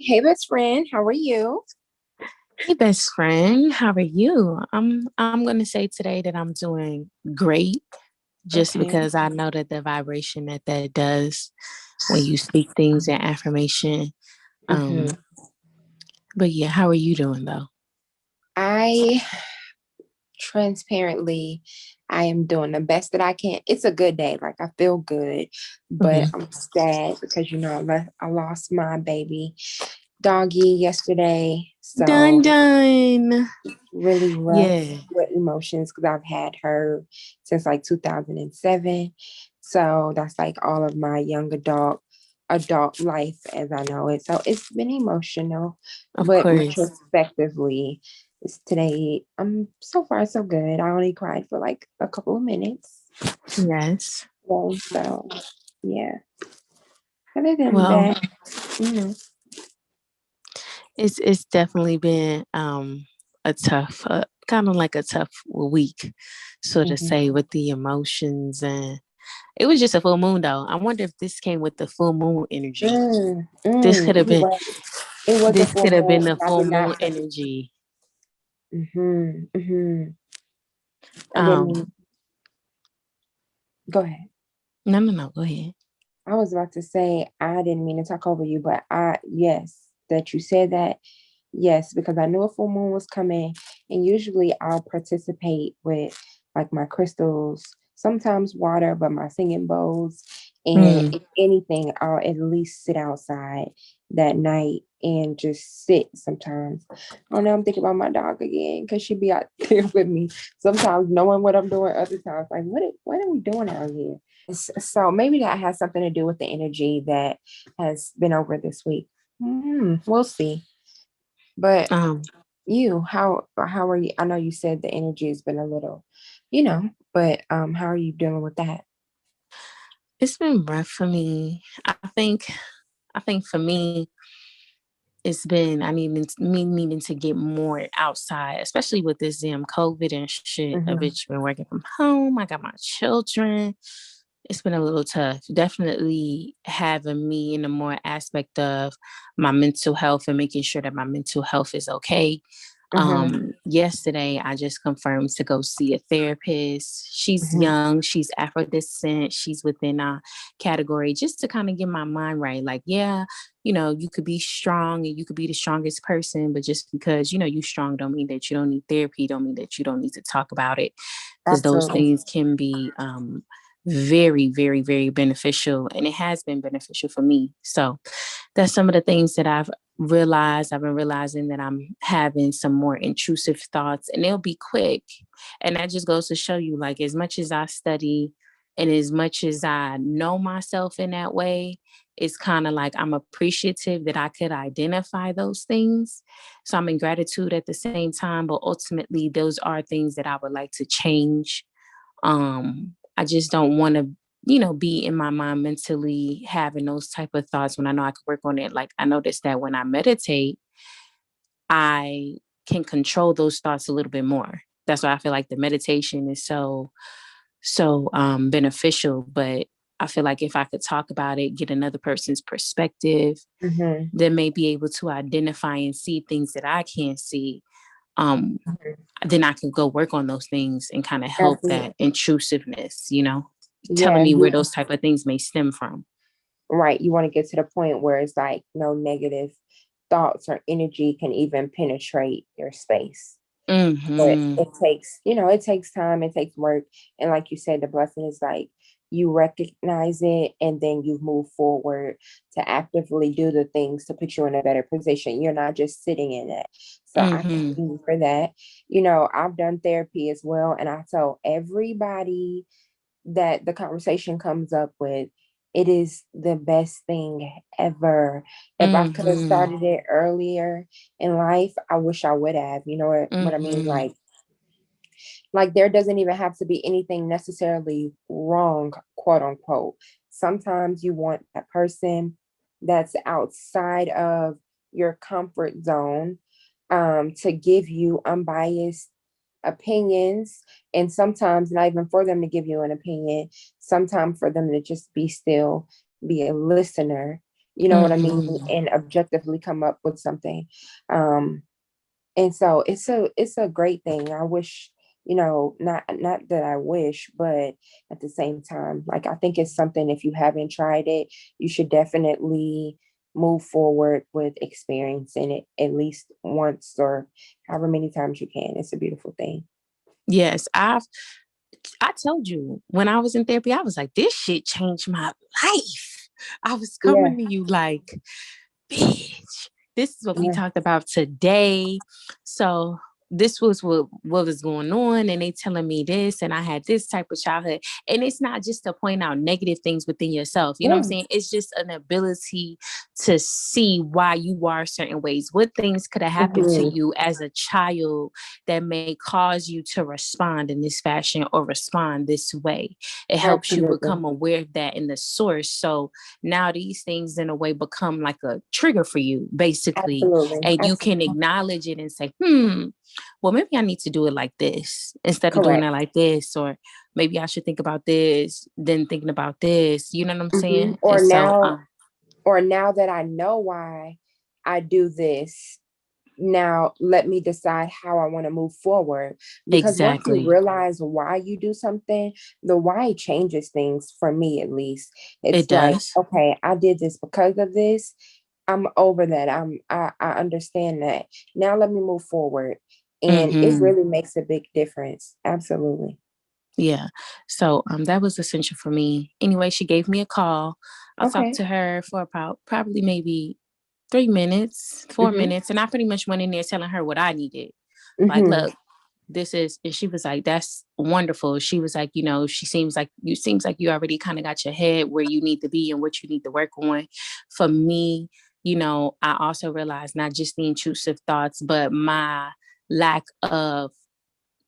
Hey, best friend, how are you? Hey, best friend, how are you? I'm I'm gonna say today that I'm doing great, just Okay. because I know that the vibration that that does when you speak things in affirmation. Um, Mhm. but yeah, how are you doing though? I transparently, I am doing the best that I can. It's a good day. Like I feel good, but Mhm. I'm sad because you know I, lost my baby doggy yesterday. Done, done. really rough Yeah. with emotions because I've had her since like 2007. So that's like all of my young adult adult life as I know it. So it's been emotional, Of but course. retrospectively, it's today. I'm so far so good. I only cried for like a couple of minutes. Yes. So, so yeah. Other than Well, that, mhm, it's it's definitely been um a tough, uh, kind of like a tough week, so to mhm. say, with the emotions and it was just a full moon though. I wonder if this came with the full moon energy. Mm, This mm, could have been. It was this could have been the full moon energy. Mm-hmm, mm-hmm. Um. Go ahead. no, no, no. Go ahead. I was about to say I didn't mean to talk over you, but I yes, that you said that. Yes, because I knew a full moon was coming, and usually I'll participate with like my crystals, sometimes water, but my singing bowls, and Mm, if anything, I'll at least sit outside that night and just sit sometimes. Oh no, I'm thinking about my dog again because she'd be out there with me. Sometimes knowing what I'm doing, other times like what are- what are we doing out here? So maybe that has something to do with the energy that has been over this week. Mm, we'll see. But um, you, how how are you? I know you said the energy has been a little, you know, but um, how are you dealing with that? it's been rough for me. I think. I think for me, it's been I needing me needing to get more outside, especially with this damn COVID and shit. A hmm bitch been working from home. I got my children. It's been a little tough. Definitely having me in a more aspect of my mental health and making sure that my mental health is okay. Hmm Um, yesterday I just confirmed to go see a therapist. She's hmm young, she's Afro descent, she's within a category, just to kind of get my mind right. Like, yeah, you know, you could be strong and you could be the strongest person, but just because you know you strong don't mean that you don't need therapy, don't mean that you don't need to talk about it. Because those things can be um very, very, very beneficial. And it has been beneficial for me. So that's some of the things that I've realized. I've been realizing that I'm having some more intrusive thoughts and they'll be quick. And that just goes to show you like as much as I study and as much as I know myself in that way, it's kind of like I'm appreciative that I could identify those things. So I'm in gratitude at the same time, but ultimately those are things that I would like to change um i just don't want to you know be in my mind mentally having those type of thoughts when i know i could work on it. Like i noticed that when i meditate i can control those thoughts a little bit more. That's why i feel like the meditation is so so um beneficial. But i feel like if i could talk about it get another person's perspective hmm then may be able to identify and see things that i can't see um hmm then I can go work on those things and kind of help Absolutely. that intrusiveness, you know, telling Yeah, me where those type of things may stem from. right. You want to get to the point where it's like no negative thoughts or energy can even penetrate your space. but hmm it takes you know it takes time it takes work and like you said the blessing is like you recognize it and then you move forward to actively do the things to put you in a better position. You're not just sitting in it. So i thank hmm you for that. You know i've done therapy as well and i tell everybody that the conversation comes up with it is the best thing ever. If i could have started it earlier in life i wish i would have you know what, what i mean? Hmm like like there doesn't even have to be anything necessarily wrong quote unquote sometimes you want a person that's outside of your comfort zone um, to give you unbiased opinions and sometimes not even for them to give you an opinion sometimes for them to just be still be a listener you know what I mean, Mhm. and objectively come up with something. Um, and so it's a it's a great thing. I wish, you know, not not that I wish, but at the same time, like I think it's something if you haven't tried it, you should definitely move forward with experiencing it at least once or however many times you can. It's a beautiful thing. Yes, I've I told you when I was in therapy, I was like, this shit changed my life. I was Yeah. coming to you like, bitch, this is what we talked about today. So this was what, what was going on, and they telling me this, and I had this type of childhood. And it's not just to point out negative things within yourself. You know what I'm saying? It's just an ability to see why you are certain ways. What things could have happened to Mhm. you as a child that may cause you to respond in this fashion or respond this way. It helps you become aware of that in the source. So now these things, in a way, become like a trigger for you, basically. Absolutely. And you can acknowledge it and say, hmm, well, maybe I need to do it like this instead of doing it like this. Or maybe I should think about this, then thinking about this. You know what I'm Mhm. saying? Or And so, now, um, or now that I know why I do this, now let me decide how I want to move forward. Because once exactly. you realize why you do something, the why changes things for me at least. It It's like, does. okay, I did this because of this. I'm over that. I'm I, I understand that. Now let me move forward. And it hmm really makes a big difference. Absolutely. Yeah. So um that was essential for me. Anyway, she gave me a call. I talked to her for about probably maybe three minutes, 4 hmm minutes, and I pretty much went in there telling her what I needed. Like, hmm look, this is and she was like, That's wonderful. She was like, you know, she seems like you seems like you already kind of got your head where you need to be and what you need to work on. For me, you know, I also realized not just the intrusive thoughts, but my lack of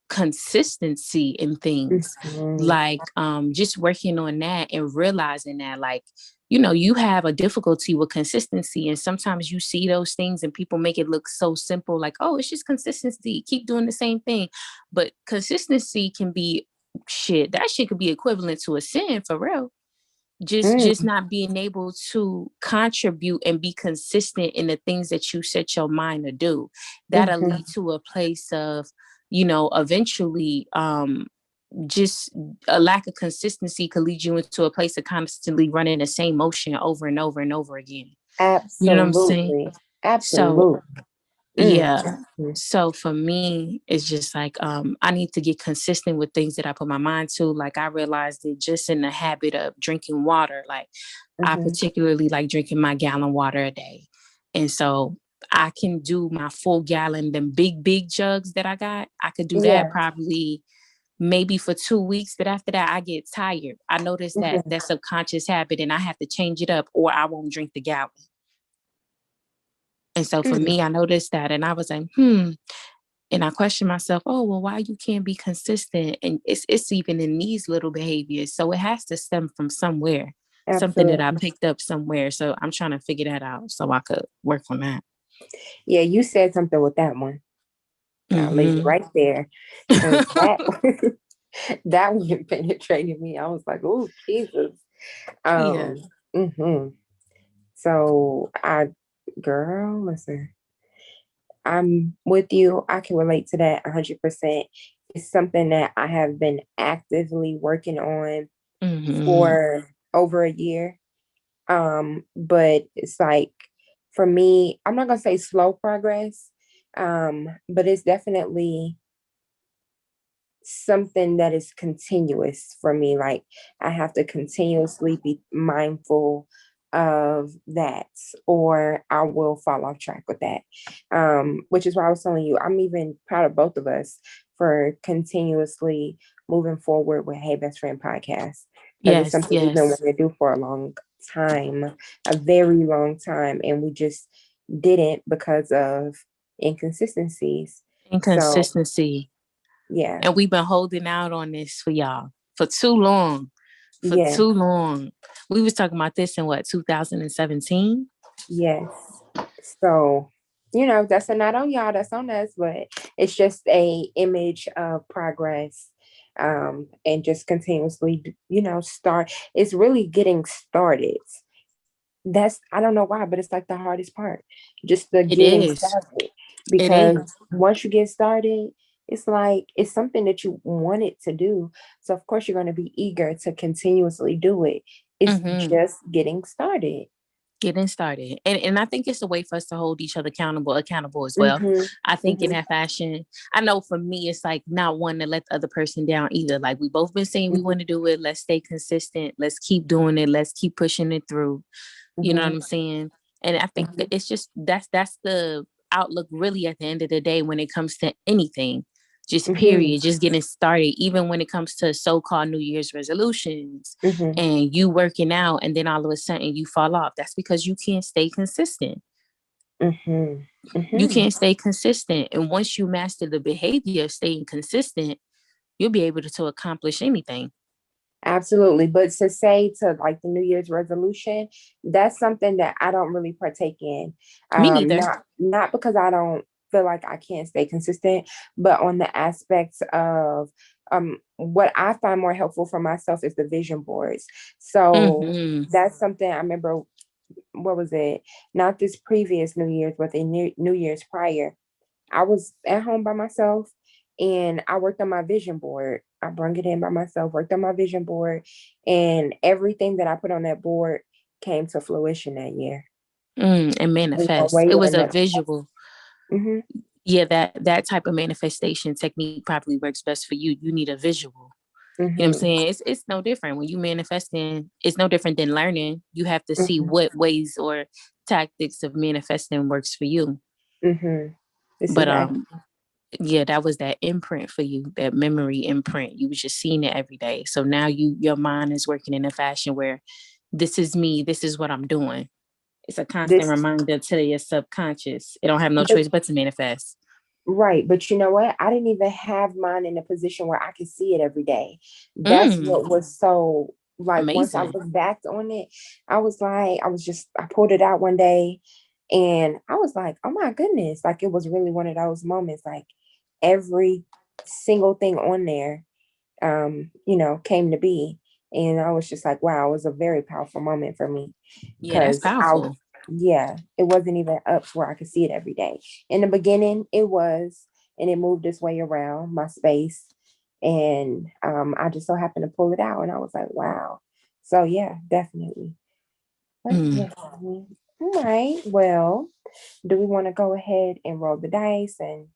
consistency in things. Hmm like um just working on that and realizing that like you know you have a difficulty with consistency and sometimes you see those things and people make it look so simple like oh it's just consistency keep doing the same thing. But consistency can be shit that shit could be equivalent to a sin for real just just Mm, not being able to contribute and be consistent in the things that you set your mind to do that'll mhm. lead to a place of you know eventually um just a lack of consistency could lead you into a place of constantly running the same motion over and over and over again you know what i'm saying Absolutely. so Absolutely. Mm, yeah mhm. so for me it's just like um i need to get consistent with things that i put my mind to like i realized that just in the habit of drinking water like I Mhm. particularly like drinking my gallon water a day. And so I can do my full gallon, them big, big jugs that I got. I could do that probably maybe for two weeks, but after that, I get tired. I notice that Mhm. that subconscious habit and I have to change it up or I won't drink the gallon. And so for Mm, me, I noticed that and I was like, hmm. And I questioned myself, oh, well, why you can't be consistent? And it's it's even in these little behaviors. So it has to stem from somewhere, something that I picked up somewhere. So I'm trying to figure that out so I could work on that. Yeah, you said something with that one. I'll leave it right there. that that one penetrated me. I was like, oh Jesus. yeah. Um hmm so I girl, listen, I'm with you. I can relate to that hundred percent. It's something that I have been actively working on hmm for over a year. Um, but it's like for me, I'm not gonna say slow progress, um, but it's definitely something that is continuous for me. Like I have to continuously be mindful of that, or I will fall off track with that. Um, which is why I was telling you, I'm even proud of both of us for continuously moving forward with Hey Best Friend podcast. Because it's Yes, something we've been yes. wanting to do for a long time, a very long time, and we just didn't because of inconsistencies. So Inconsistency. yeah, And we've been holding out on this for y'all for too long. For yeah, too long. We was talking about this in what, 2017? yes. So you know, that's not on y'all, that's on us, but it's just a image of progress um and just continuously you know start it's really getting started that's I don't know why, but it's like the hardest part. Just the It getting is. started. Because once you get started, it's like it's something that you wanted to do. So of course you're going to be eager to continuously do it. It's Mhm. just getting started. Getting started. And and I think it's a way for us to hold each other accountable accountable as well. Mhm, I think in Mhm. that fashion, I know for me, it's like not wanting to let the other person down either. Like we both been saying we Mhm. want to do it. Let's stay consistent. Let's keep doing it. Let's keep pushing it through. You know what mhm, I'm saying? And I think that mhm. it's just that's that's the outlook really at the end of the day when it comes to anything. Just Mhm, period, just getting started, even when it comes to so-called New Year's resolutions mhm, and you working out and then all of a sudden you fall off. That's because you can't stay consistent. mhm, You mhm. can't stay consistent. And once you master the behavior of staying consistent, you'll be able to, to accomplish anything. Absolutely. But to say to like the New Year's resolution, that's something that I don't really partake in. Me Um, neither. not not because I don't feel like I can't stay consistent, but on the aspects of um what I find more helpful for myself is the vision boards. So hmm that's something I remember what was it? Not this previous New Year's, but the New New Year's prior. I was at home by myself and I worked on my vision board. I brung it in by myself, worked on my vision board, and everything that I put on that board came to fruition that year. Mm, and in one manifest. way It was a visual. Hmm Yeah, that that type of manifestation technique probably works best for you. You need a visual. You know what I'm hmm saying? It's it's no different when you manifesting. It's no different than learning. You have to see hmm what ways or tactics of manifesting works for you. hmm But um, yeah, that was that imprint for you, that memory imprint. You was just seeing it every day. So now you your mind is working in a fashion where this is me, this is what I'm doing. It's a constant This reminder to your subconscious. It don't have no choice but to manifest. right, but you know what? I didn't even have mine in a position where I could see it every day. That's Mm, what was so like once I amazing. was backed on it, I was like, I was just I pulled it out one day and I was like, oh my goodness. Like it was really one of those moments, like every single thing on there um, you know, came to be. And I was just like, wow, it was a very powerful moment for me Yeah, that's powerful. yeah, it wasn't even up to where I could see it every day. In the beginning, it was, and it moved its way around my space. And um, I just so happened to pull it out, and I was like, wow. So yeah, definitely. Mm. All right. Well, do we want to go ahead and roll the dice and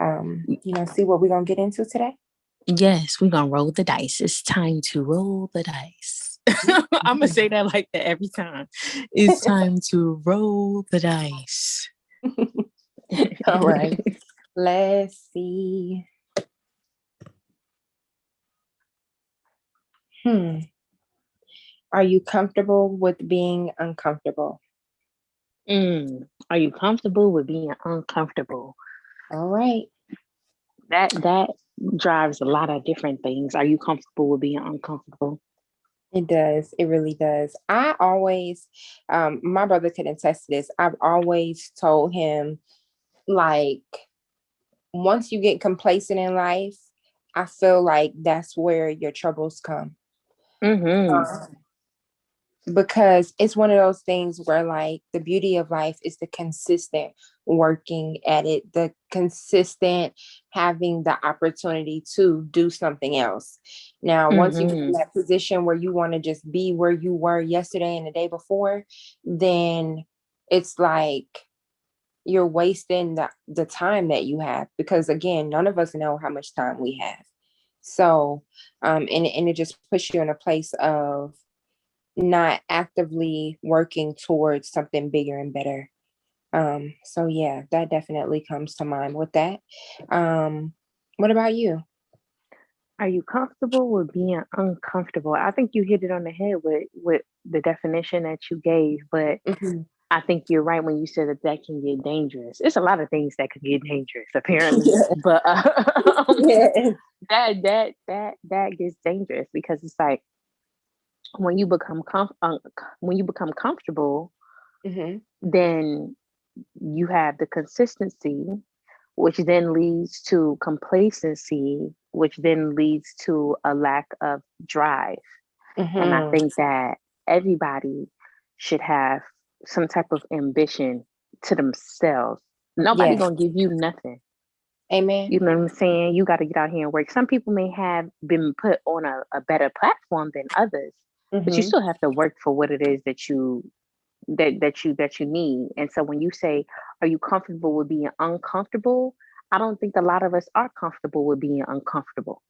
um, you know, see what we're gonna get into today? Yes, we're gonna roll the dice. It's time to roll the dice. I'm gonna say that like that every time. It's time to roll the dice. All right. Let's see. Hmm. Are you comfortable with being uncomfortable? Mm. Are you comfortable with being uncomfortable? All right. That that drives a lot of different things. Are you comfortable with being uncomfortable? It does. It really does. I always, um, my brother could attest to this. I've always told him, like, once you get complacent in life, I feel like that's where your troubles come. Mm-hmm. Um, because it's one of those things where like the beauty of life is the consistent working at it the consistent having the opportunity to do something else now once you get in Mm-hmm. that position where you want to just be where you were yesterday and the day before then it's like you're wasting the, the time that you have because again none of us know how much time we have so um and, and it just puts you in a place of not actively working towards something bigger and better. Um, so yeah, that definitely comes to mind with that. Um, what about you? Are you comfortable with being uncomfortable? I think you hit it on the head with with the definition that you gave, but Mhm. I think you're right when you said that that can get dangerous. It's a lot of things that can get dangerous, apparently, yeah. but uh, yeah. that that that that gets dangerous because it's like when you become comf- un- when you become comfortable, Mhm. then you have the consistency, which then leads to complacency, which then leads to a lack of drive. And I Mhm. think that everybody should have some type of ambition to themselves. Nobody Yes. gonna give you nothing. Amen. You know what I'm saying? You got to get out here and work. Some people may have been put on a, a better platform than others, but you Mhm. still have to work for what it is that you that that you that you need. And so when you say, "Are you comfortable with being uncomfortable?" I don't think a lot of us are comfortable with being uncomfortable.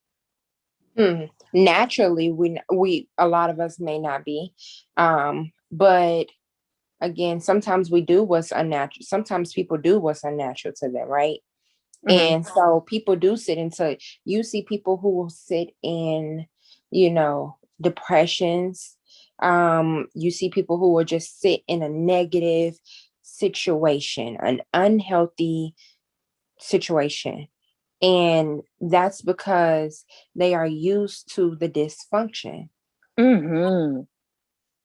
Hmm. Naturally, we we a lot of us may not be, um, but again, sometimes we do what's unnatural. Sometimes people do what's unnatural to them, right? Mhm. And so people do sit into. You see people who will sit in, you know, depressions. Um, you see people who will just sit in a negative situation, an unhealthy situation. And that's because they are used to the dysfunction. Mm-hmm.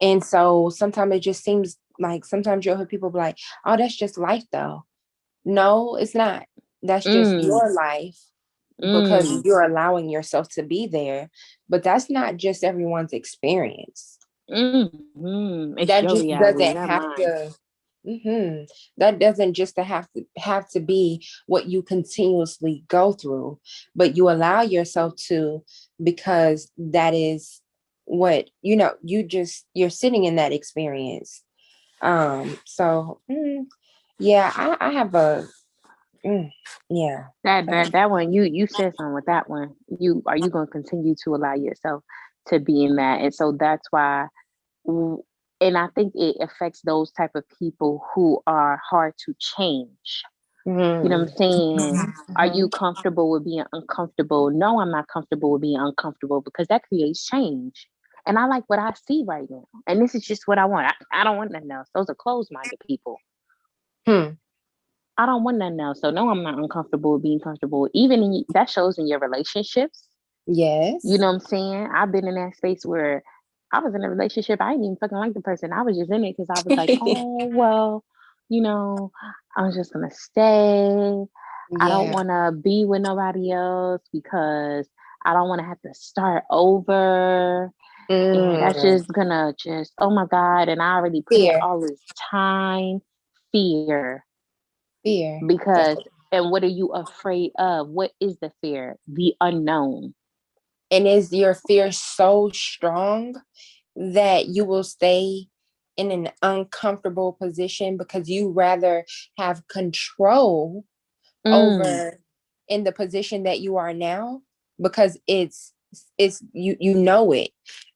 And so sometimes it just seems like sometimes you'll hear people be like, oh, that's just life though. No, it's not. That's just Mm. your life because Mm. you're allowing yourself to be there. But that's not just everyone's experience. Mhm. That just doesn't have mine. to Mhm. that doesn't just to have to have to be what you continuously go through but you allow yourself to because that is what you know you just you're sitting in that experience um so mm, yeah I, I have a mm, yeah That that that one, you you said something with that one. You are you going to continue to allow yourself to be in that, and so that's why. And I think it affects those type of people who are hard to change. You know what I'm Mhm. saying? Are you comfortable with being uncomfortable? No, I'm not comfortable with being uncomfortable because that creates change. And I like what I see right now. And this is just what I want. I, I don't want nothing else. Those are closed minded people. Hmm. I don't want nothing else. So no, I'm not uncomfortable being comfortable. Even in that shows in your relationships. yes You know what I'm saying? I've been in that space where I was in a relationship. I didn't even fucking like the person. I was just in it because I was like, oh well, you know, I was just gonna stay. I don't want to be with nobody else because I don't want to have to start over. And that's Mm. just gonna just oh my god. And I already put all this time, fear fear because and what are you afraid of? What is the fear? The unknown. and is your fear so strong that you will stay in an uncomfortable position because you rather have control Mm, over in the position that you are now because it's it's you you know it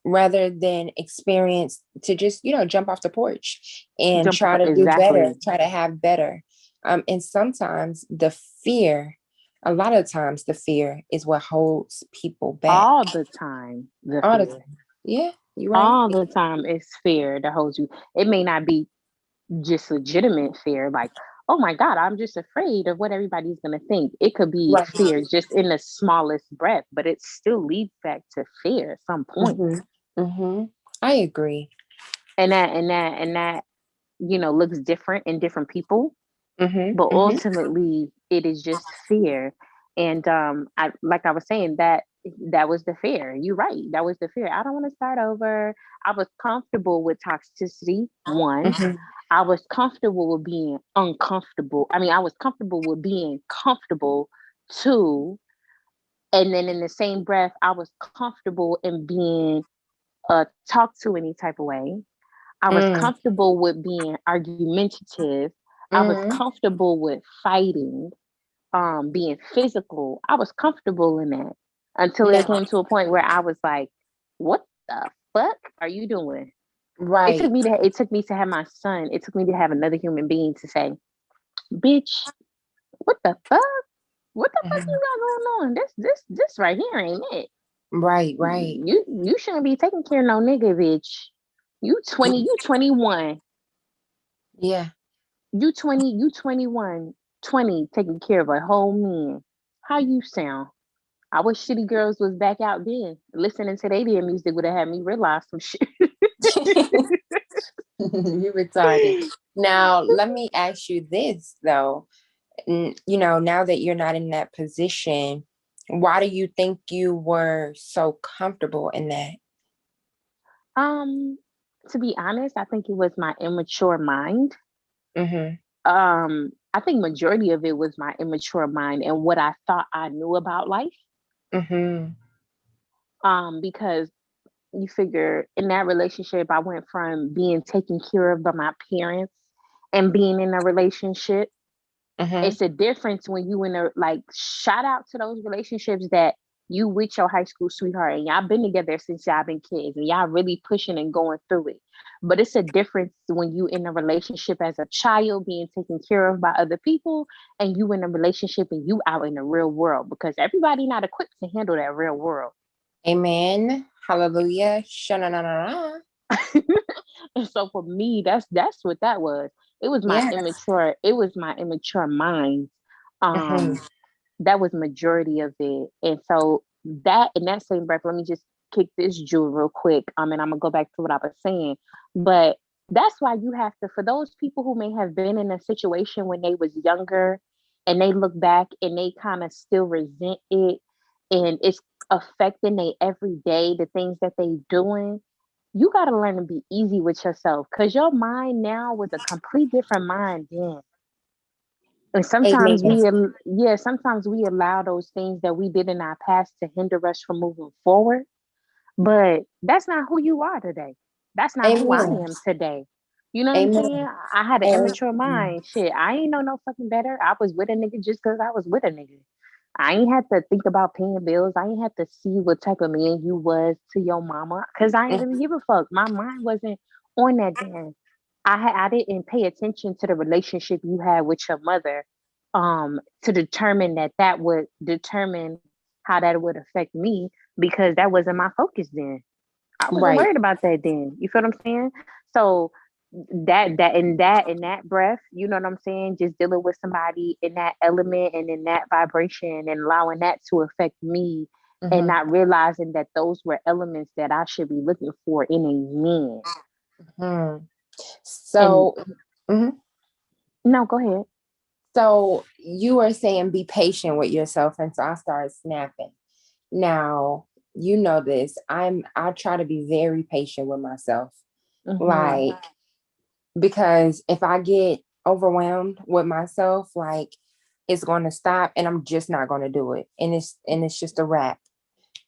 rather than experience to just you know jump off the porch and Jump try to do better try to have better um and sometimes the fear a lot of times the fear is what holds people back all the time. The All the fear. yeah you're right all the time it's fear that holds you. It may not be just legitimate fear, like, oh my God, I'm just afraid of what everybody's gonna think. It could be Right. fear just in the smallest breath, but it still leads back to fear at some point. Mhm. Mhm. i agree And that and that and that, you know, looks different in different people. Mhm, but mhm. ultimately it is just fear and um i like i was saying that that was the fear you're right that was the fear i don't want to start over i was comfortable with toxicity one Mhm. i was comfortable with being uncomfortable i mean i was comfortable with being comfortable two and then in the same breath i was comfortable in being uh talked to any type of way i was Mm. comfortable with being argumentative I was Mhm. comfortable with fighting, um, being physical. I was comfortable in that until it came to a point where I was like, "What the fuck are you doing?" Right. It took me to it took me to have my son. It took me to have another human being to say, "Bitch, what the fuck? What the fuck you got going on? This this this right here ain't it. right right You you shouldn't be taking care of no nigga, bitch. You twenty, you twenty one. yeah you 20, you 21, 20, taking care of a whole man. How you sound? I wish City Girls was back out then. Listening to their damn music would have had me realize some shit. you retarded. Now, let me ask you this though. You know, now that you're not in that position, why do you think you were so comfortable in that? um, to be honest, I think it was my immature mind. Mm-hmm. Um, I think majority of it was my immature mind and what I thought I knew about life. Mm-hmm. Um, because you figure in that relationship, I went from being taken care of by my parents and being in a relationship. Mm-hmm. It's a difference when you in a like shout out to those relationships that you with your high school sweetheart and y'all been together since y'all been kids and y'all really pushing and going through it. But it's a difference when you in a relationship as a child being taken care of by other people and you in a relationship and you out in the real world because everybody not equipped to handle that real world. Amen. Hallelujah. Sha-na-na-na-na. and so for me, that's that's what that was. It was my Yes. immature, it was my immature mind. Um Mhm. That was majority of it. And so that in that same breath, let me just kick this jewel real quick. Um, and I'm gonna go back to what I was saying. But that's why you have to, for those people who may have been in a situation when they was younger and they look back and they kind of still resent it and it's affecting they every day, the things that they doing, you gotta learn to be easy with yourself because your mind now was a complete different mind then. And sometimes Amen. we, yeah, sometimes we allow those things that we did in our past to hinder us from moving forward. But that's not who you are today. That's not who I am today. You know what I'm saying? I had an Amen. immature mind. Shit, I ain't know no fucking better. I was with a nigga just because I was with a nigga. I ain't had to think about paying bills. I ain't had to see what type of man you was to your mama because I ain't really give a fuck. My mind wasn't on that then. I I didn't pay attention to the relationship you had with your mother um to determine that that would determine how that would affect me because that wasn't my focus then. I wasn't Right. worried about that then. You feel what I'm saying? So that that in that in that breath, you know what I'm saying? Just dealing with somebody in that element and in that vibration and allowing that to affect me Mhm. and not realizing that those were elements that I should be looking for in a man. Mhm. So, mhm. No, go ahead. so you were saying be patient with yourself, and so I started snapping. Now you know this. I'm. I try to be very patient with myself. Mhm. like because if i get overwhelmed with myself like it's going to stop and i'm just not going to do it and it's and it's just a wrap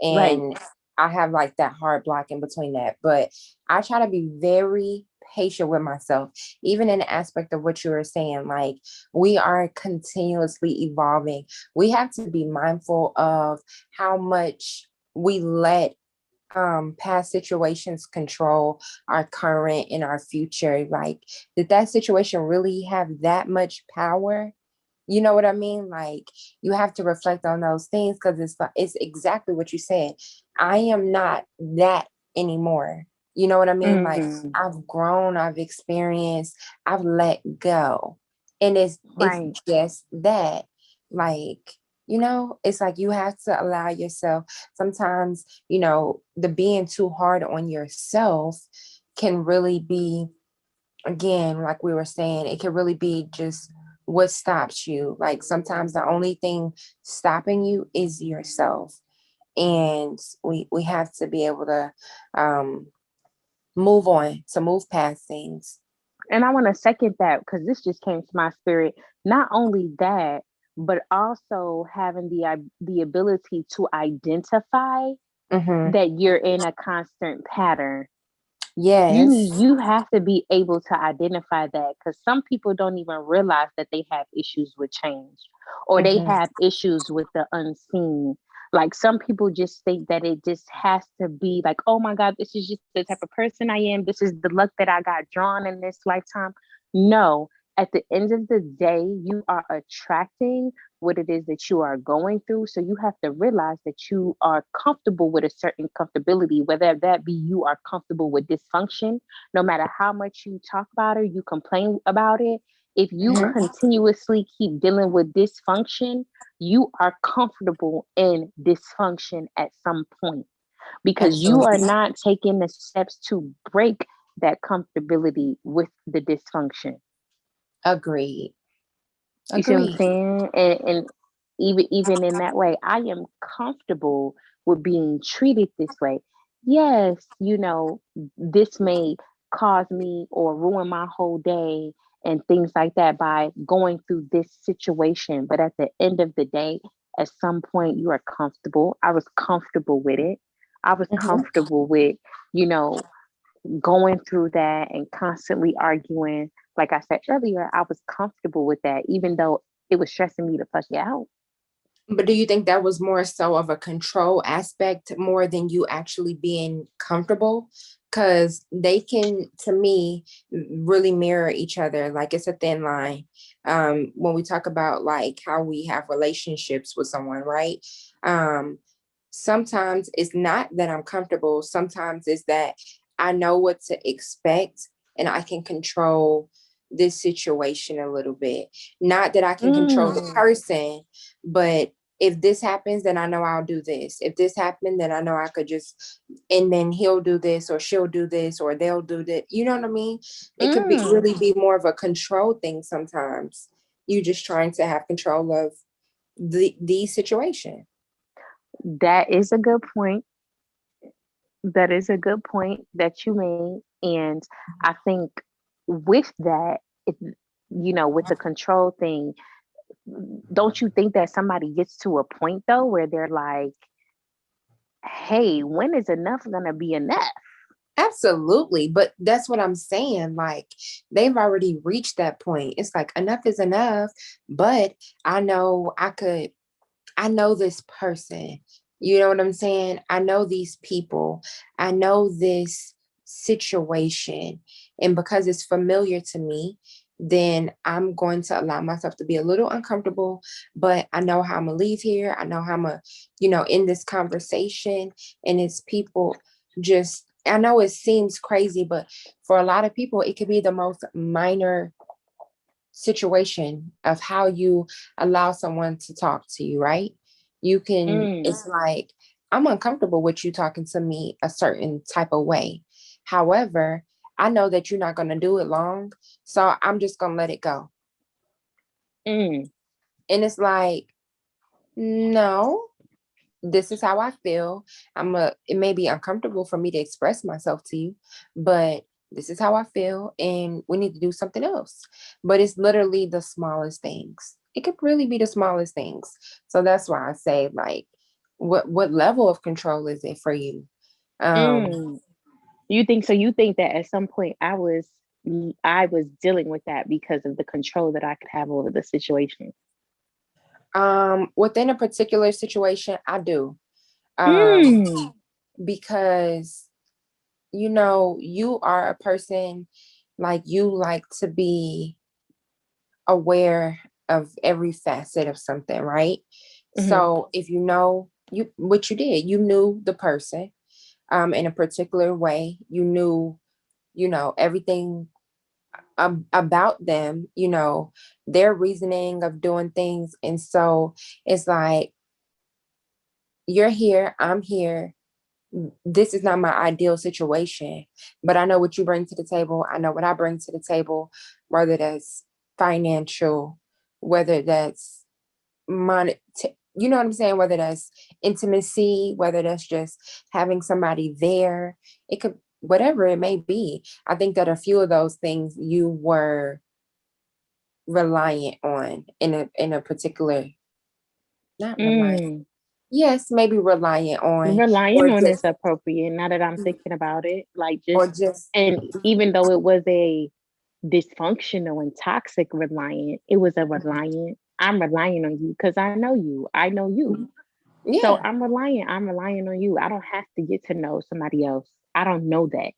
Right. and i have like that hard block in between that but i try to be very patient with myself even in the aspect of what you were saying like we are continuously evolving. We have to be mindful of how much we let um past situations control our current and our future like did that situation really have that much power? You know what i mean? Like you have to reflect on those things because it's it's exactly what you said. I am not that anymore you know what i mean like Mhm. i've grown i've experienced i've let go and it's Right. it's just that like you know it's like you have to allow yourself sometimes you know the being too hard on yourself can really be again like we were saying it can really be just what stops you like sometimes the only thing stopping you is yourself and we we have to be able to um move on to move past things And I want to second that because this just came to my spirit. Not only that, but also having the the ability to identify Mhm. that you're in a constant pattern. yes You you have to be able to identify that because some people don't even realize that they have issues with change or they Mhm. have issues with the unseen. Like some people just think that it just has to be like, oh my God, this is just the type of person I am. This is the luck that I got drawn in this lifetime. No, at the end of the day, you are attracting what it is that you are going through. So you have to realize that you are comfortable with a certain comfortability, whether that be you are comfortable with dysfunction, no matter how much you talk about it, you complain about it. If you Mhm. continuously keep dealing with dysfunction, you are comfortable in dysfunction at some point because you are not taking the steps to break that comfortability with the dysfunction. agreed You see what I'm saying? And, and even even in that way, I am comfortable with being treated this way. Yes, you know, this may cause me or ruin my whole day and things like that by going through this situation. But at the end of the day, at some point you are comfortable. I was comfortable with it. I was Mhm. comfortable with, you know, going through that and constantly arguing. Like I said earlier, I was comfortable with that, even though it was stressing me to fuck you out. But do you think that was more so of a control aspect more than you actually being comfortable? Because they can, to me, really mirror each other. Like it's a thin line. Um, when we talk about like how we have relationships with someone, right? Um, sometimes it's not that I'm comfortable. Sometimes it's that I know what to expect and I can control this situation a little bit. Not that I can control the Mm. person, but if this happens, then I know I'll do this. If this happened, then I know I could just, and then he'll do this, or she'll do this, or they'll do that. You know what I mean? It could be Mm. really be more of a control thing sometimes. You just trying to have control of the the situation. That is a good point. That is a good point that you made. And I think with that, if, you know, with the control thing, don't you think that somebody gets to a point though where they're like, hey, when is enough gonna be enough? Absolutely. But that's what I'm saying. Like they've already reached that point. It's like enough is enough. But I know I could, I know this person. You know what I'm saying? I know these people. I know this situation. And because it's familiar to me, then I'm going to allow myself to be a little uncomfortable, but I know how I'm gonna leave here. I know how I'm gonna, you know, in this conversation and it's people just I know it seems crazy, but for a lot of people, it could be the most minor situation of how you allow someone to talk to you, right? You can, Mm. it's like, I'm uncomfortable with you talking to me a certain type of way. However, I know that you're not going to do it long. So I'm just going to let it go. Mm. And it's like, no, this is how I feel. I'm a it may be uncomfortable for me to express myself to you, but this is how I feel and we need to do something else. But it's literally the smallest things. It could really be the smallest things. So that's why I say like what what level of control is it for you? Um Mm. You think so? You think that at some point I was I was dealing with that because of the control that I could have over the situation. um within a particular situation I do. Um Mm. because you know you are a person like you like to be aware of every facet of something right Mhm. so if you know you what you did you knew the person um in a particular way you knew you know everything ab- about them you know their reasoning of doing things and so it's like you're here i'm here this is not my ideal situation, but I know what you bring to the table. I know what I bring to the table, whether that's financial, whether that's money, you know what I'm saying? Whether that's intimacy, whether that's just having somebody there, it could, whatever it may be. I think that a few of those things you were reliant on in a in a particular, not reliant. Mm. Yes, maybe reliant on, Relying or on is appropriate now that I'm Mm. thinking about it. Like or just just and even though it was a dysfunctional and toxic reliant, it was a reliant. I'm relying on you because I know you. I know you. Mm-hmm. So. I'm relying. I'm relying on you. I don't have to get to know somebody else. I don't know that.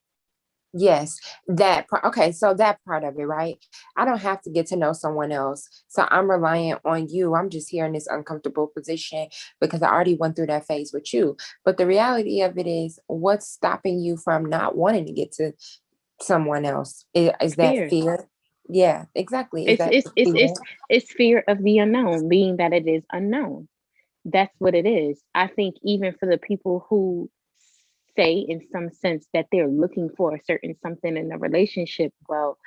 Yes, that part. Okay, so that part of it, right? I don't have to get to know someone else. So I'm reliant on you. I'm just here in this uncomfortable position because I already went through that phase with you. But the reality of it is, what's stopping you from not wanting to get to someone else? Is, is that Fear. fear? Yeah, exactly. It's it's it's fear? it's it's fear of the unknown, being that it is unknown. That's what it is. I think even for the people who say in some sense that they're looking for a certain something in a relationship, well,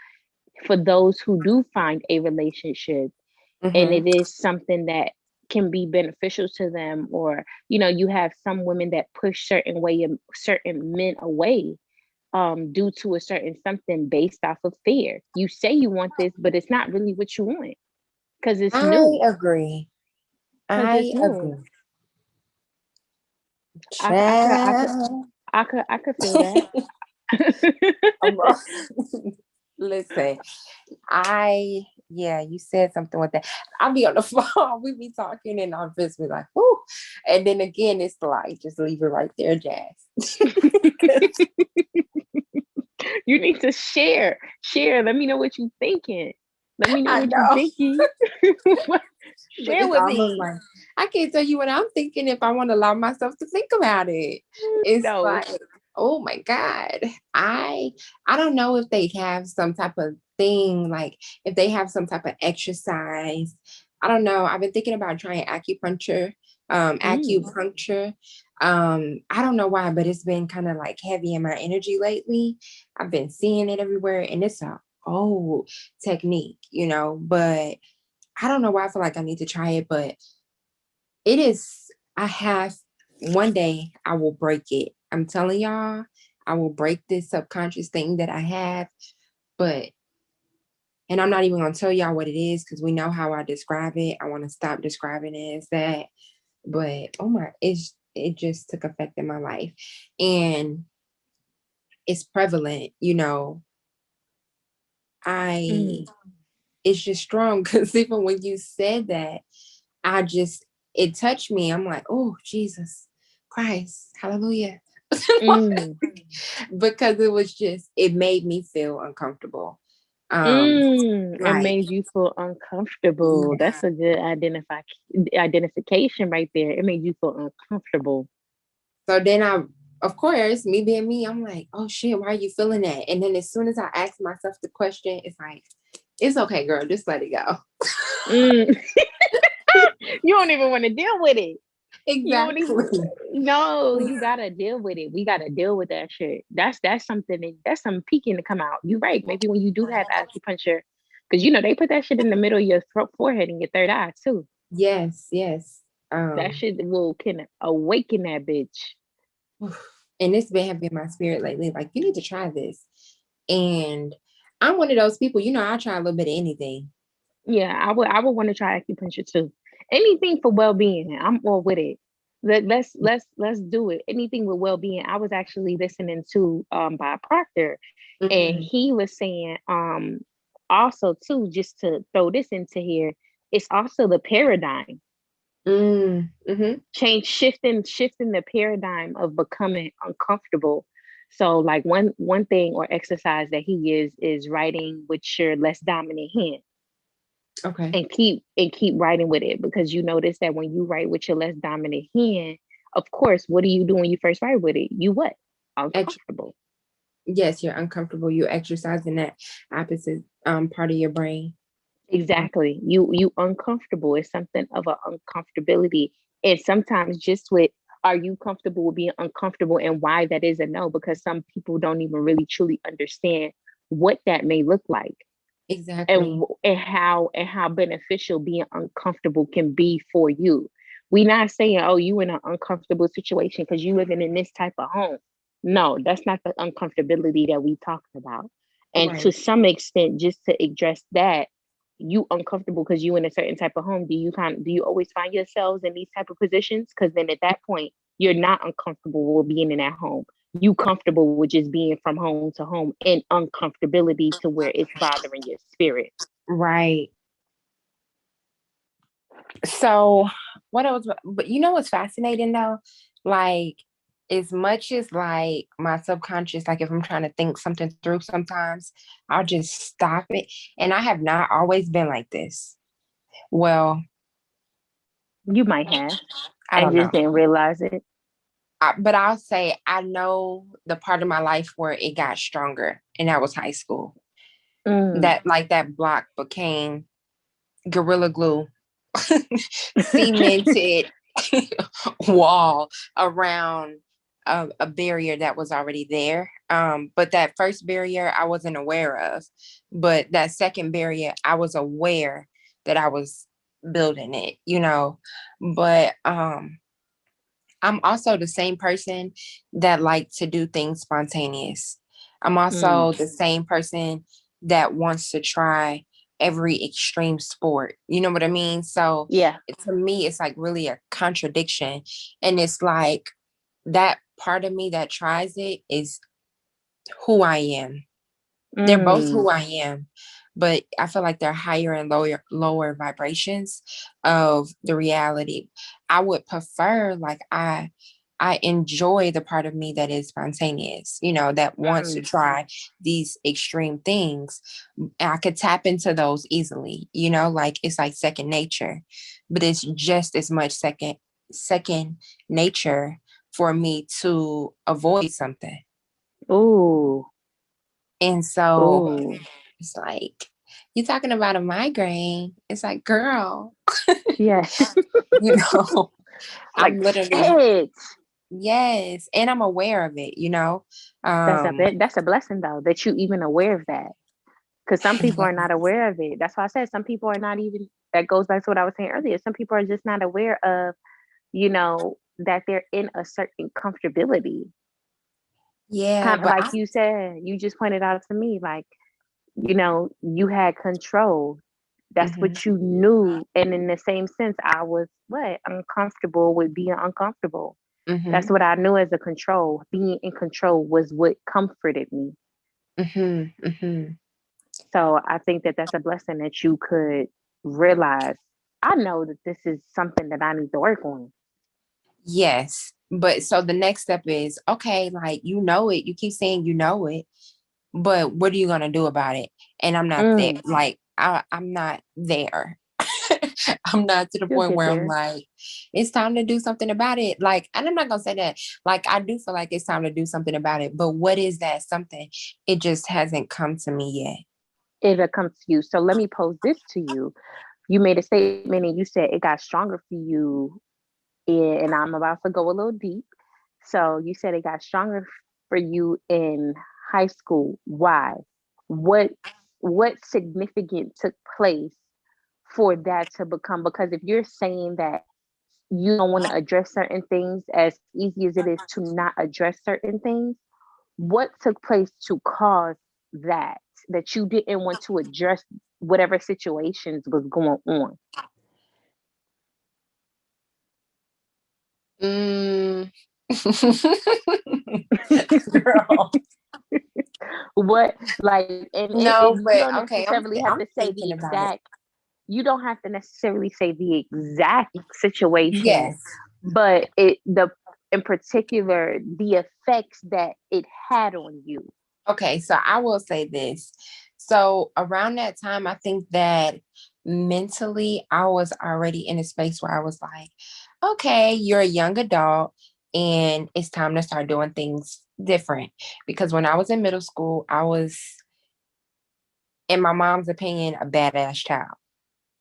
for those who do find a relationship and Mhm. it is something that can be beneficial to them or you know you have some women that push certain way certain men away um due to a certain something based off of fear. You say you want this, but it's not really what you want because it's I new. agree. I new. agree. I- I could- I could- I could I could feel that. Listen, I yeah, you said something with that. I'll be on the phone, we be talking, and I'll just be like, "Whoo!" And then again, it's like, just leave it right there, Jazz. You need to share. Share. Let me know what you're thinking. Let me know I what know. you're thinking. Share with me. like, I can't tell you what I'm thinking if I want to allow myself to think about it. Mm, it's No. like, oh my God. I I don't know if they have some type of thing, like if they have some type of exercise. I don't know. I've been thinking about trying acupuncture, um, Mm. acupuncture. Um, I don't know why, but it's been kind of like heavy in my energy lately. I've been seeing it everywhere, and it's a old technique, you know, but I don't know why I feel like I need to try it, but it is, I have one day I will break it. I'm telling y'all, I will break this subconscious thing that I have, but and I'm not even gonna tell y'all what it is because we know how I describe it. I want to stop describing it as that, but oh my, it's it just took effect in my life, and it's prevalent, you know. I Mm. it's just strong because even when you said that, I just it touched me. I'm like, oh Jesus Christ, hallelujah. Mm. because it was just it made me feel uncomfortable. Um Mm, it like- made you feel uncomfortable. Yeah. That's a good identify identification right there. It made you feel uncomfortable. so then I of course, me being me, I'm like, oh shit, why are you feeling that? And then as soon as I ask myself the question, it's like, it's okay, girl, just let it go. Mm. you don't even want to deal with it. Exactly. even- No, you gotta deal with it. We gotta deal with that shit. That's that's something that, that's some peeking to come out. You're right. Maybe when you do have acupuncture, because you know they put that shit in the middle of your throat, forehead and your third eye too. Yes, yes. Um That shit will can awaken that bitch. and it's been having my spirit lately. Like, you need to try this. And I'm one of those people, you know, I try a little bit of anything. Yeah, I would I would want to try acupuncture too. Anything for well being, I'm all with it. Let, let's let's let's do it. Anything with well being. I was actually listening to um by Proctor, and Mhm. he was saying um also too just to throw this into here, it's also the paradigm Mm, mhm. change shifting shifting the paradigm of becoming uncomfortable so like one one thing or exercise that he is is writing with your less dominant hand Okay. and keep and keep writing with it because you notice that when you write with your less dominant hand of course what do you do when you first write with it you what uncomfortable Yes, you're uncomfortable. You're exercising that opposite um part of your brain. exactly you you uncomfortable it's something of an uncomfortability and sometimes just with are you comfortable with being uncomfortable and why that is a no because some people don't even really truly understand what that may look like Exactly. and and how and how beneficial being uncomfortable can be for you. We not saying, oh, you in an uncomfortable situation because you living in this type of home. No, that's not the uncomfortability that we talking about. And to some extent, just to address that, you uncomfortable because you in a certain type of home. Do you kind do you always find yourselves in these type of positions? Because then at that point, you're not uncomfortable with being in that home. You comfortable with just being from home to home and uncomfortability to where it's bothering your spirit. Right. So what else? But you know what's fascinating though? Like, as much as like my subconscious, like if I'm trying to think something through sometimes, I'll just stop it. And I have not always been like this. Well, You might have. I I just know. didn't realize it. I, but I'll say I know the part of my life where it got stronger, and that was high school. Mm, That like that block became gorilla glue, cemented wall around a, a barrier that was already there. Um, but that first barrier I wasn't aware of, but that second barrier I was aware that I was building it, you know. But um, I'm also the same person that like to do things spontaneous. I'm also the same person that wants to try every extreme sport. You know what I mean? So Yeah. to me, it's like really a contradiction. And it's like that part of me that tries it is who I am. They're both Mm. who I am, but I feel like they're higher and lower lower vibrations of the reality. I would prefer like I I enjoy the part of me that is spontaneous, you know, that wants to try these extreme things. I could tap into those easily, you know, like it's like second nature, but it's just as much second second nature for me to avoid something. Ooh. And so Ooh. It's like you talking about a migraine. It's like, girl, Yes. you know, like I'm literally shit. yes, and I'm aware of it, you know. That's a Um bit that's a blessing though, that you even aware of that. Because some people are not aware of it. That's why I said some people are not even that goes back to what I was saying earlier. Some people are just not aware of, you know, that they're in a certain comfortability. yeah, Kind of like I, you said, you just pointed out to me, like, you know, you had control. That's mhm, what you knew. And in the same sense, I was what? Uncomfortable with being uncomfortable. That's mhm, what I knew as a control. Being in control was what comforted me. mhm, mhm. So I think that that's a blessing that you could realize. I know that this is something that I need to work on. Yes. But so the next step is okay, like you know it. You keep saying you know it, but what are you gonna do about it? And I'm not there. Mm, Like I, I'm not there. I'm not to the you'll point where I'm like, it's time to do something about it. Like, and I'm not gonna say that. Like, I do feel like it's time to do something about it. But what is that something? It just hasn't come to me yet. It'll come to you. So let me pose this to you. You made a statement and you said it got stronger for you. in- And I'm about to go a little deep. So you said it got stronger for you in high school. Why? What what significant took place for that to become because if you're saying that you don't want to address certain things as easy as it is to not address certain things what took place to cause that that you didn't want to address whatever situations was going on Mm. Girl. what like and, No, you but don't okay, I'm necessarily thi- have I'm to say the it. exact you don't have to necessarily say the exact situation Yes. but it the in particular the effects that it had on you Okay, so I will say this. So around that time, I think that mentally I was already in a space where I was like, okay, you're a young adult and it's time to start doing things different. Because when I was in middle school, I was, in my mom's opinion, a badass child.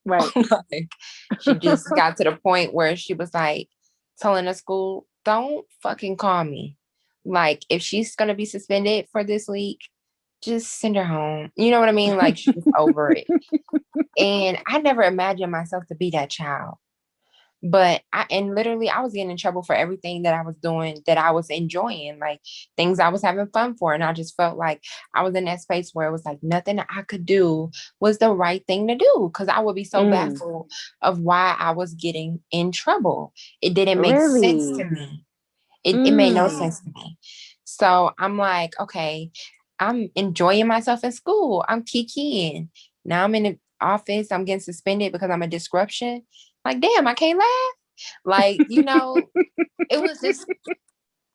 right like she just got to the point where she was like telling the school, don't fucking call me. Like if she's gonna be suspended for this week, just send her home. You know what I mean? Like she's over it. And I never imagined myself to be that child. But I and literally I was getting in trouble for everything that I was doing that I was enjoying, like things I was having fun for. And I just felt like I was in that space where it was like nothing I could do was the right thing to do because I would be so Mm. baffled of why I was getting in trouble. It didn't make sense to me. It, it made no Mm. sense to me. So I'm like, okay, I'm enjoying myself in school. I'm kikiing. Now I'm in the office. I'm getting suspended because I'm a disruption. Like, damn, I can't laugh. Like, you know, it was just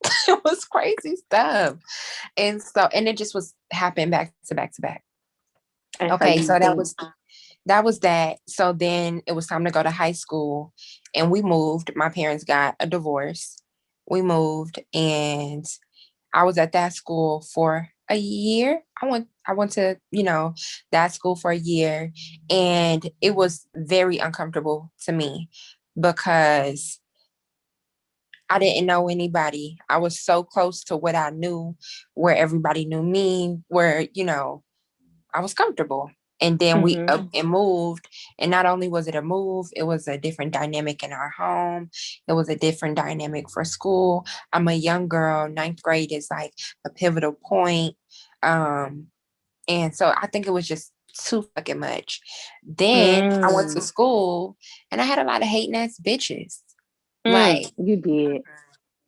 it was crazy stuff. And so, and it just was happening back to back to back. Okay, so that was that was that. So then it was time to go to high school and we moved. My parents got a divorce. We moved and I was at that school for a year. I went I went to, you know, that school for a year and it was very uncomfortable to me because I didn't know anybody. I was so close to what I knew, where everybody knew me, where, you know, I was comfortable. And then we Mhm. up and moved. And not only was it a move, it was a different dynamic in our home. It was a different dynamic for school. I'm a young girl. Ninth grade is like a pivotal point. Um, and so I think it was just too fucking much. Then I went to Mm. school and I had a lot of hating ass bitches. Mm, Like you did.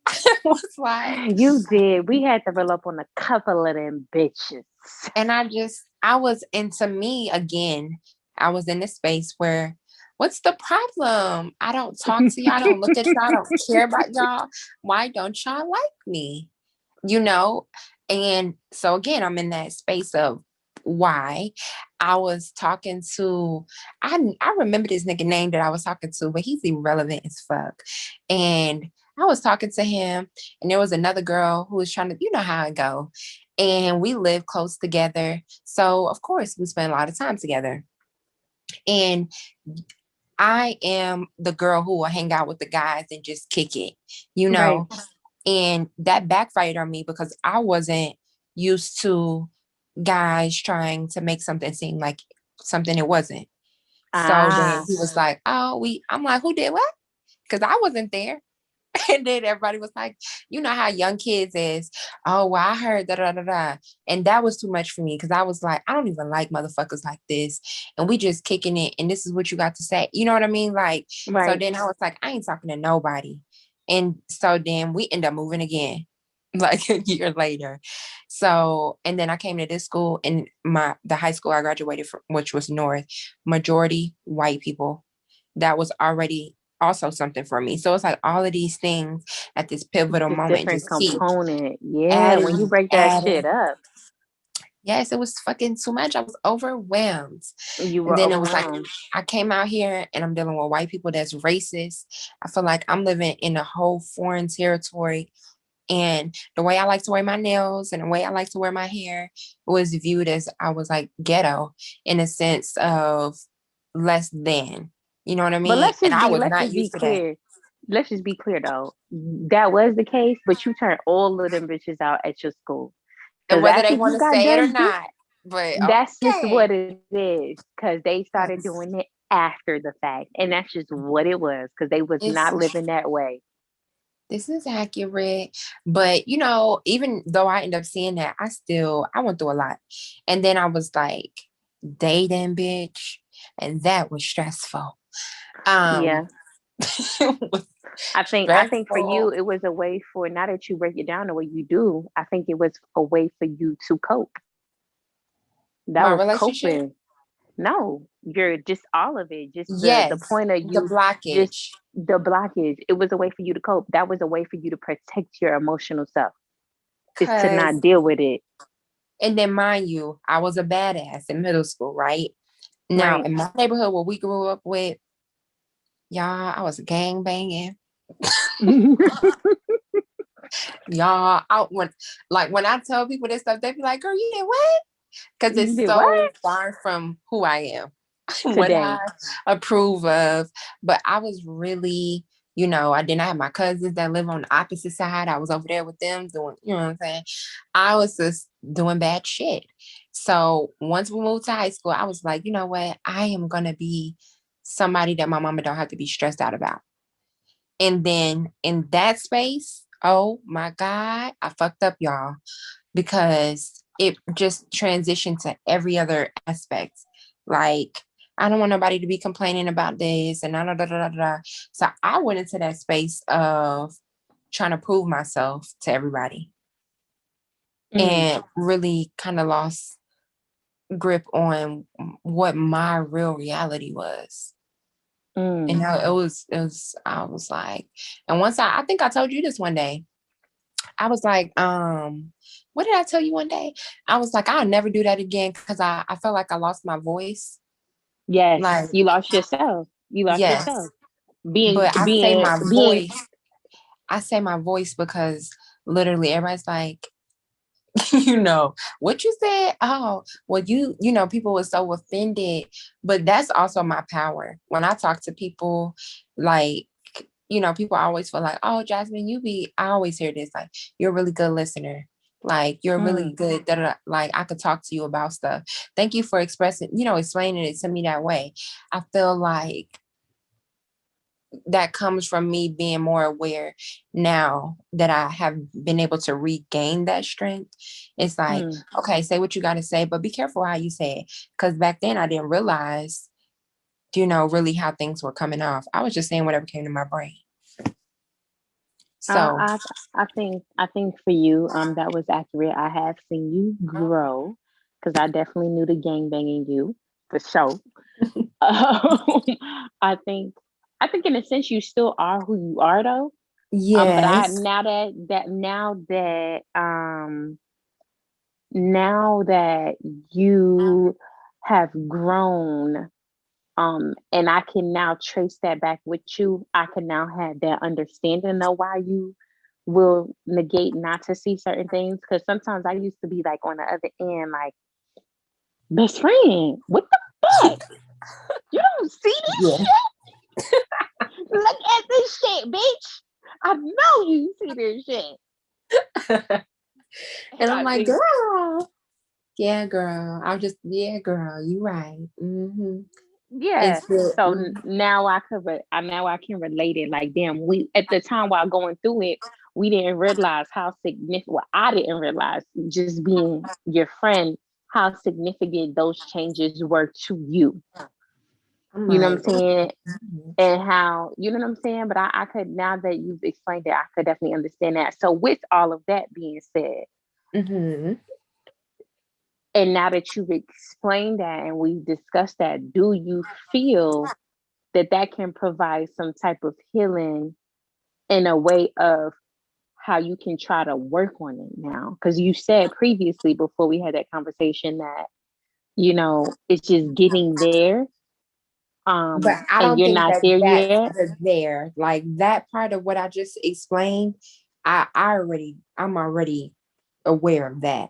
was like You did. We had to roll up on a couple of them bitches. and I just I was into me again. I was in this space where what's the problem? I don't talk to y'all, I don't look at y'all, I don't care about y'all. Why don't y'all like me? You know? And so again, I'm in that space of why I was talking to I I remember this nigga name that I was talking to, but he's irrelevant as fuck. And I was talking to him, and there was another girl who was trying to, you know how it go. And we live close together. So of course we spend a lot of time together. And I am the girl who will hang out with the guys and just kick it, you know. And that backfired on me because I wasn't used to guys trying to make something seem like something it wasn't. So then Ah. he was like, "Oh, we." I'm like, "Who did what?" Because I wasn't there. And then everybody was like, "You know how young kids is." Oh, well, I heard da da da da, and that was too much for me because I was like, I don't even like motherfuckers like this, and we just kicking it, and this is what you got to say. You know what I mean? Like, so then I was like, I ain't talking to nobody, and so then we end up moving again, like a year later. So, and then I came to this school, and my the high school I graduated from, which was North, majority white people. That was already also something for me. So it's like all of these things at this pivotal moment different just keep component. Yeah. when you break that shit up, Yes, it was fucking too much. I was overwhelmed. you were And then it was like. I came out here and I'm dealing with white people that's racist. I feel like I'm living in a whole foreign territory. And the way I like to wear my nails and the way I like to wear my hair was viewed as I was like ghetto in a sense of less than. You know what I mean? But let's and just I be was let's not just be used to that. clear. Let's just be clear though. That was the case, but you turned all of them bitches out at your school. And 'Cause whether they you want to got say it or not. But That's just what it is. Cause they started Yes. doing it after the fact. And that's just what it was. Cause they was not living that way. this is accurate. But you know, even though I end up seeing that, I still I went through a lot. And then I was like dating bitch. And that was stressful. Um yeah. it was I think I think for you it was a way for now that you break it down the way you do, I think it was a way for you to cope. That My was relationship? coping. No, you're just all of it. Just the, the point of you the blockage. the blockage. It was a way for you to cope. That was a way for you to protect your emotional self. Is to not deal with it. and then mind you, I was a badass in middle school, right? Now Right. in my neighborhood where we grew up with, y'all, I was gang banging. Y'all, I when like when I tell people this stuff, they be like, "Girl, you did what?" Because it's so what? far from who I am, what I approve of. But I was really, you know, I didn't have my cousins that live on the opposite side. I was over there with them doing, you know what I'm saying. I was just doing bad shit. So once we moved to high school, I was like, you know what? I am gonna be somebody that my mama don't have to be stressed out about. And then in that space, oh my God, I fucked up, y'all, because it just transitioned to every other aspect. Like, I don't want nobody to be complaining about this and da, da, da, da, da. So I went into that space of trying to prove myself to everybody Mm. and really kind of lost grip on what my real reality was. Mm. And I- it was, it was, I was like, and once I, I think I told you this one day, I was like, um, what did I tell you one day? I was like, I'll never do that again because I, I felt like I lost my voice. Yes, Like- you lost yourself. You lost Yes. yourself. Being, But I being, say my being, voice. I say my voice because literally everybody's like, you know, what you said. Oh, well, you, you know, people were so offended, but that's also my power. When I talk to people, like, you know, people always feel like, oh, Jasmine, you be, I always hear this, like, you're a really good listener. Like, you're really mm. good. Da. Like, I could talk to you about stuff. Thank you for expressing, you know, explaining it to me that way. I feel like that comes from me being more aware now that I have been able to regain that strength. It's like, Mm. okay, say what you got to say, but be careful how you say it. Because back then I didn't realize, you know, really how things were coming off. I was just saying whatever came to my brain. So, Uh, I I think I think for you, um, that was accurate. I have seen you grow because I definitely knew the gang banging you for sure. um, I think I think in a sense you still are who you are though. Um, but I now that that now that um now that you have grown um and I can now trace that back with you, I can now have that understanding of why you will negate not to see certain things. Cause sometimes I used to be like on the other end, like, best friend, what the fuck? You don't see this Yeah. shit? Look at this shit, bitch. I know you see this shit. and I'm like, girl. Yeah, girl. I'm just, yeah, girl. You right. hmm yeah. So Mhm. now I could re- I now I can relate it. Like, damn, we at the time while going through it, we didn't realize how significant. Well, I didn't realize just being your friend how significant those changes were to you. You know what I'm like, saying? mhm. And how you know what I'm saying? But I, I could now that you've explained it, I could definitely understand that. So with all of that being said, Mhm. and now that you've explained that and we've discussed that, do you feel that that can provide some type of healing in a way of how you can try to work on it now? Because you said previously before we had that conversation that you know it's just getting there. Um, But I don't you're think not that there that's yet. there. Like that part of what I just explained, I, I already, I'm already aware of that.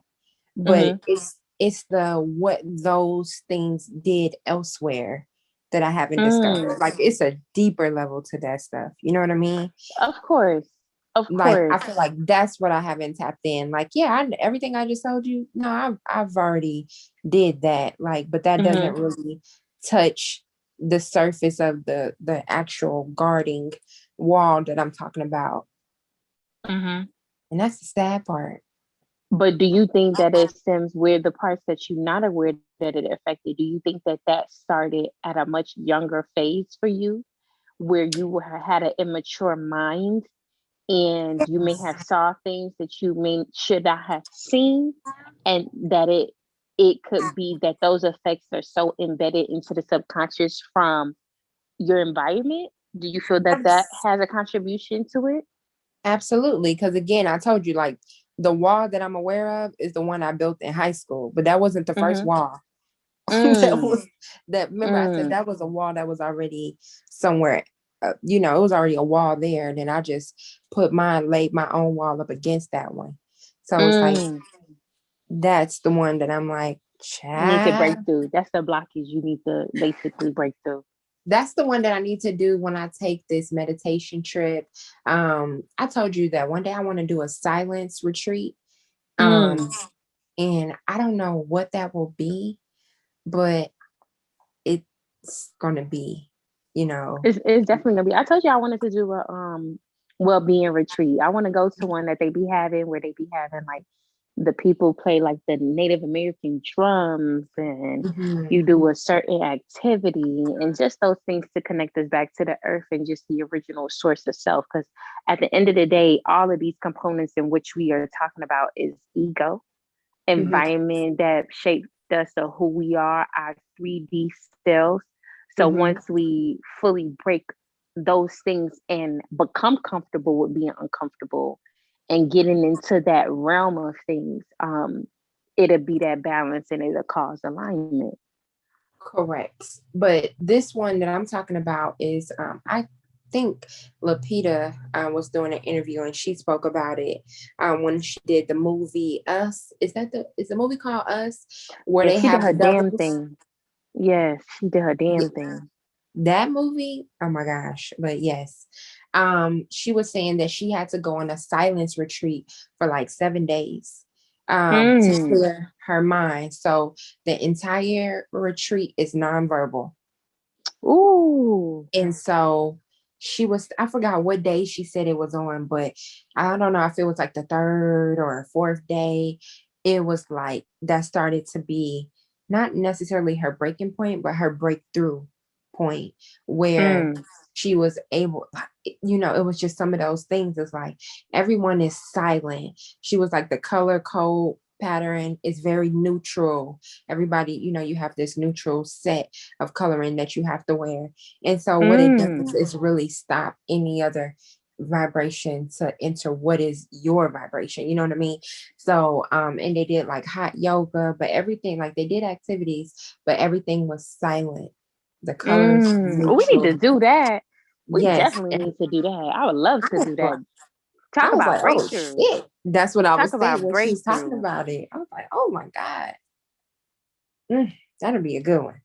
But Mhm. it's it's the what those things did elsewhere that I haven't discovered. Mm. Like it's a deeper level to that stuff. You know what I mean? Of course, of like I feel like that's what I haven't tapped in. Like, yeah, I, everything I just told you, no, I've I've already did that. Like, but that Mm-hmm. doesn't really touch the surface of the the actual guarding wall that I'm talking about. Mhm. And that's the sad part. But do you think that it stems where the parts that you're not aware that it affected? Do you think that that started at a much younger phase for you, where you had an immature mind, and you may have saw things that you may should not have seen, and that it it could be that those effects are so embedded into the subconscious from your environment. Do you feel that that has a contribution to it? Absolutely. Because again, I told you, like the wall that I'm aware of is the one I built in high school, but that wasn't the 1st Mhm. wall. that Mm. was that. Remember, I said Mm. that was a wall that was already somewhere. Uh, you know, it was already a wall there. And then I just put mine, laid my own wall up against that one. So it's like Mm. That's the one that I'm like, You need to break through. That's the blockage you need to basically break through. That's the one that I need to do when I take this meditation trip. Um, I told you that one day I want to do a silence retreat. Um, Mm. and I don't know what that will be, but it's gonna be, you know, It's, it's definitely gonna be. I told you I wanted to do a um well-being retreat. I want to go to one that they be having where they be having like the people play like the Native American drums and mhm, you do a certain activity and just those things to connect us back to the earth and just the original source of self. Because at the end of the day, all of these components in which we are talking about is ego, Mhm. environment that shaped us of who we are, our 3D selves. So Mhm. once we fully break those things and become comfortable with being uncomfortable and getting into that realm of things, um, it'll be that balance and it'll cause alignment. correct. But this one that I'm talking about is, um, I think Lupita uh, was doing an interview and she spoke about it um, when she did the movie Us. Is that the is the movie called Us? Where Yeah, they she did have her the damn thing. Yes, she did her damn Yeah. thing. that movie oh my gosh but yes um she was saying that she had to go on a silence retreat for like seven days um to Mm. clear her mind so the entire retreat is nonverbal Ooh. and so she was I forgot what day she said it was on, but I don't know if it was like the third or fourth day. It was like that started to be not necessarily her breaking point, but her breakthrough point where Mm. she was able, you know, it was just some of those things. It's like everyone is silent. She was like the color code pattern is very neutral. Everybody, you know, you have this neutral set of coloring that you have to wear. And so what it does is really stop any other vibration to enter what is your vibration you know what i mean so um and they did like hot yoga but everything like they did activities but everything was silent the colors Mm. We need to do that. We Yes, definitely need to do that. I would love to do that. Talk about like, oh, shit. That's what I Talk was about saying when she was talking about it. I was like, oh my God. Mm, that'll be a good one.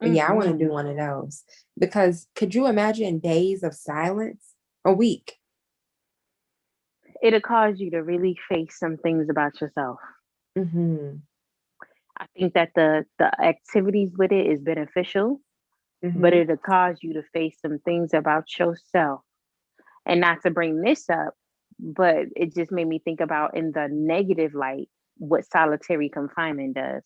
But yeah, I want to Mhm. do one of those. Because could you imagine days of silence? A week. It'll cause you to really face some things about yourself. hmm I think that the the activities with it is beneficial, but it'll cause you to face some things about yourself. And not to bring this up, but it just made me think about in the negative light what solitary confinement does.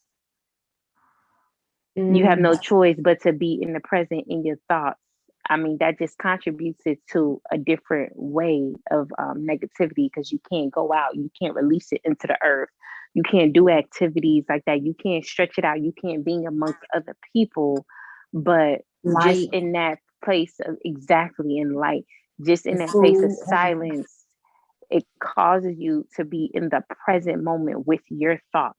You have no choice but to be in the present in your thoughts. I mean, that just contributes it to a different way of um, negativity because you can't go out, you can't release it into the earth, you can't do activities like that, you can't stretch it out, you can't be amongst other people, but light. just in that place of exactly in light, just in that place of silence, it causes you to be in the present moment with your thoughts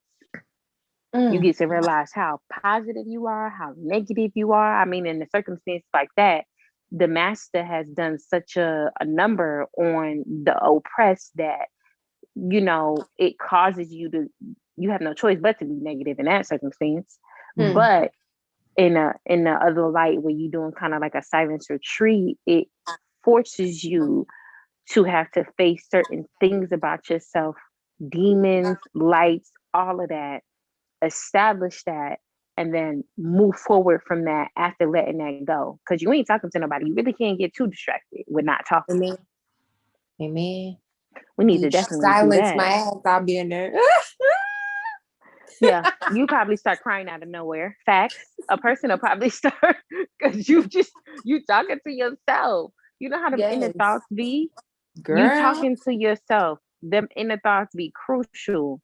you Mm, get to realize how positive you are, how negative you are. I mean, in a circumstance like that, the master has done such a, a number on the oppressed that, you know, it causes you to, you have no choice but to be negative in that circumstance. Hmm. But in a in the other light where you're doing kind of like a silence retreat, it forces you to have to face certain things about yourself, demons, lights, all of that establish that and then move forward from that after letting that go. Because you ain't talking to nobody. You really can't get too distracted with not talking. Amen. Amen. We need to You definitely do silence my ass. I'll be in there. yeah, you probably start crying out of nowhere. Facts. A person will probably start because you just you talking to yourself. You know how the inner Yes. thoughts be. Girl, You talking to yourself. Them inner thoughts be crucial.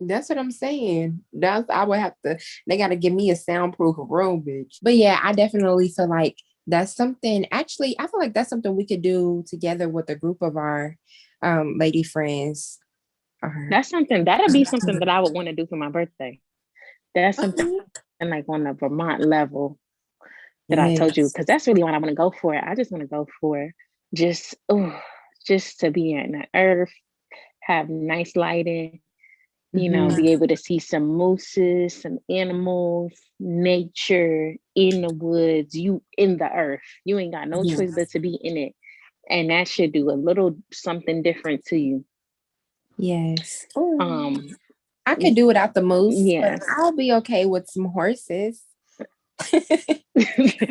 That's what I'm saying. That's I would have to. They got to give me a soundproof room, bitch. But yeah, I definitely feel like that's something. Actually, I feel like that's something we could do together with a group of our um lady friends. Or, That's something that'd be something that I would want to do for my birthday. That's something and like on the Vermont level that I told you because that's really what I want to go for. I just want to go for just oh, just to be in the earth, have nice lighting, you know, Mhm. be able to see some mooses, some animals, nature in the woods, you in the earth. You ain't got no choice but to be in it. And that should do a little something different to you. Yes. Um, I could do without the moose, yeah. but I'll be okay with some horses.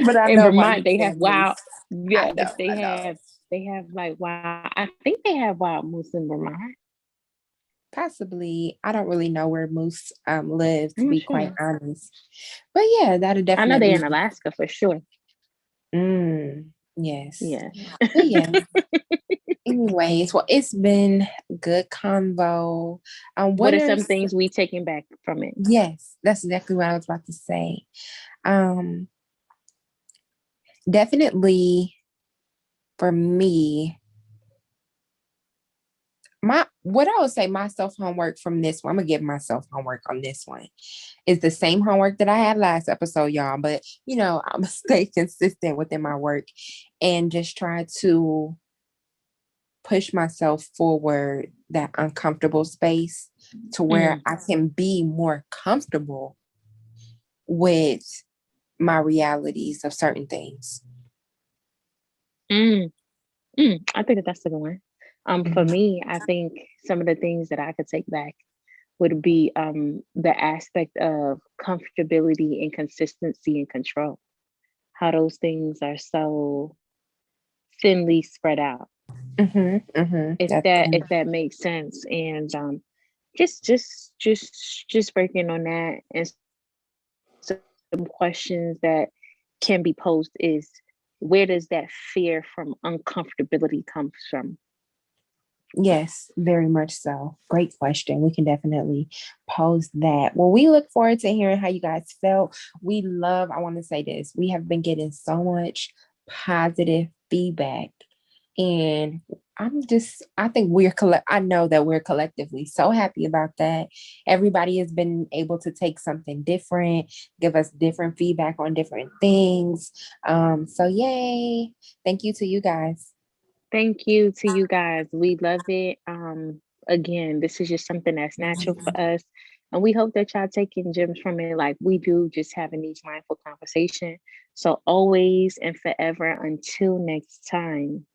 But I know Vermont they have wild moose. yeah, know, they have they have like wild I think they have wild moose in Vermont. Possibly. I don't really know where moose um live, to I'm be quite honest. But yeah, that'll definitely. I know they're in Alaska for sure. Mm, yes. Yeah. But yeah. Anyways, well, it's been good convo. Um, What, what, are some things we taking back from it? Yes, that's exactly what I was about to say. Um, definitely for me, my what I would say my self homework from this one, I'm gonna give myself homework on this one. Is the same homework that I had last episode, y'all. But you know, I'm gonna stay consistent within my work and just try to push myself forward that uncomfortable space to where I can be more comfortable with my realities of certain things. Mm. Mm, I think that that's a good one. Um, for Mhm. me, I think some of the things that I could take back would be um the aspect of comfortability and consistency and control. How those things are so thinly spread out. Mm-hmm, mm-hmm. If That's that if that makes sense. And um just just just just working on that and some questions that can be posed is where does that fear from uncomfortability comes from? Yes, very much so. Great question. We can definitely pose that. Well, we look forward to hearing how you guys felt. We love, I want to say this, we have been getting so much positive feedback. And I'm just, I think we're collect, I know that we're collectively so happy about that. Everybody has been able to take something different, give us different feedback on different things. Um, so yay. Thank you to you guys. Thank you to you guys. We love it. Um, again, this is just something that's natural for us. And we hope that y'all taking gems from it like we do, just having these mindful conversation. So always and forever until next time.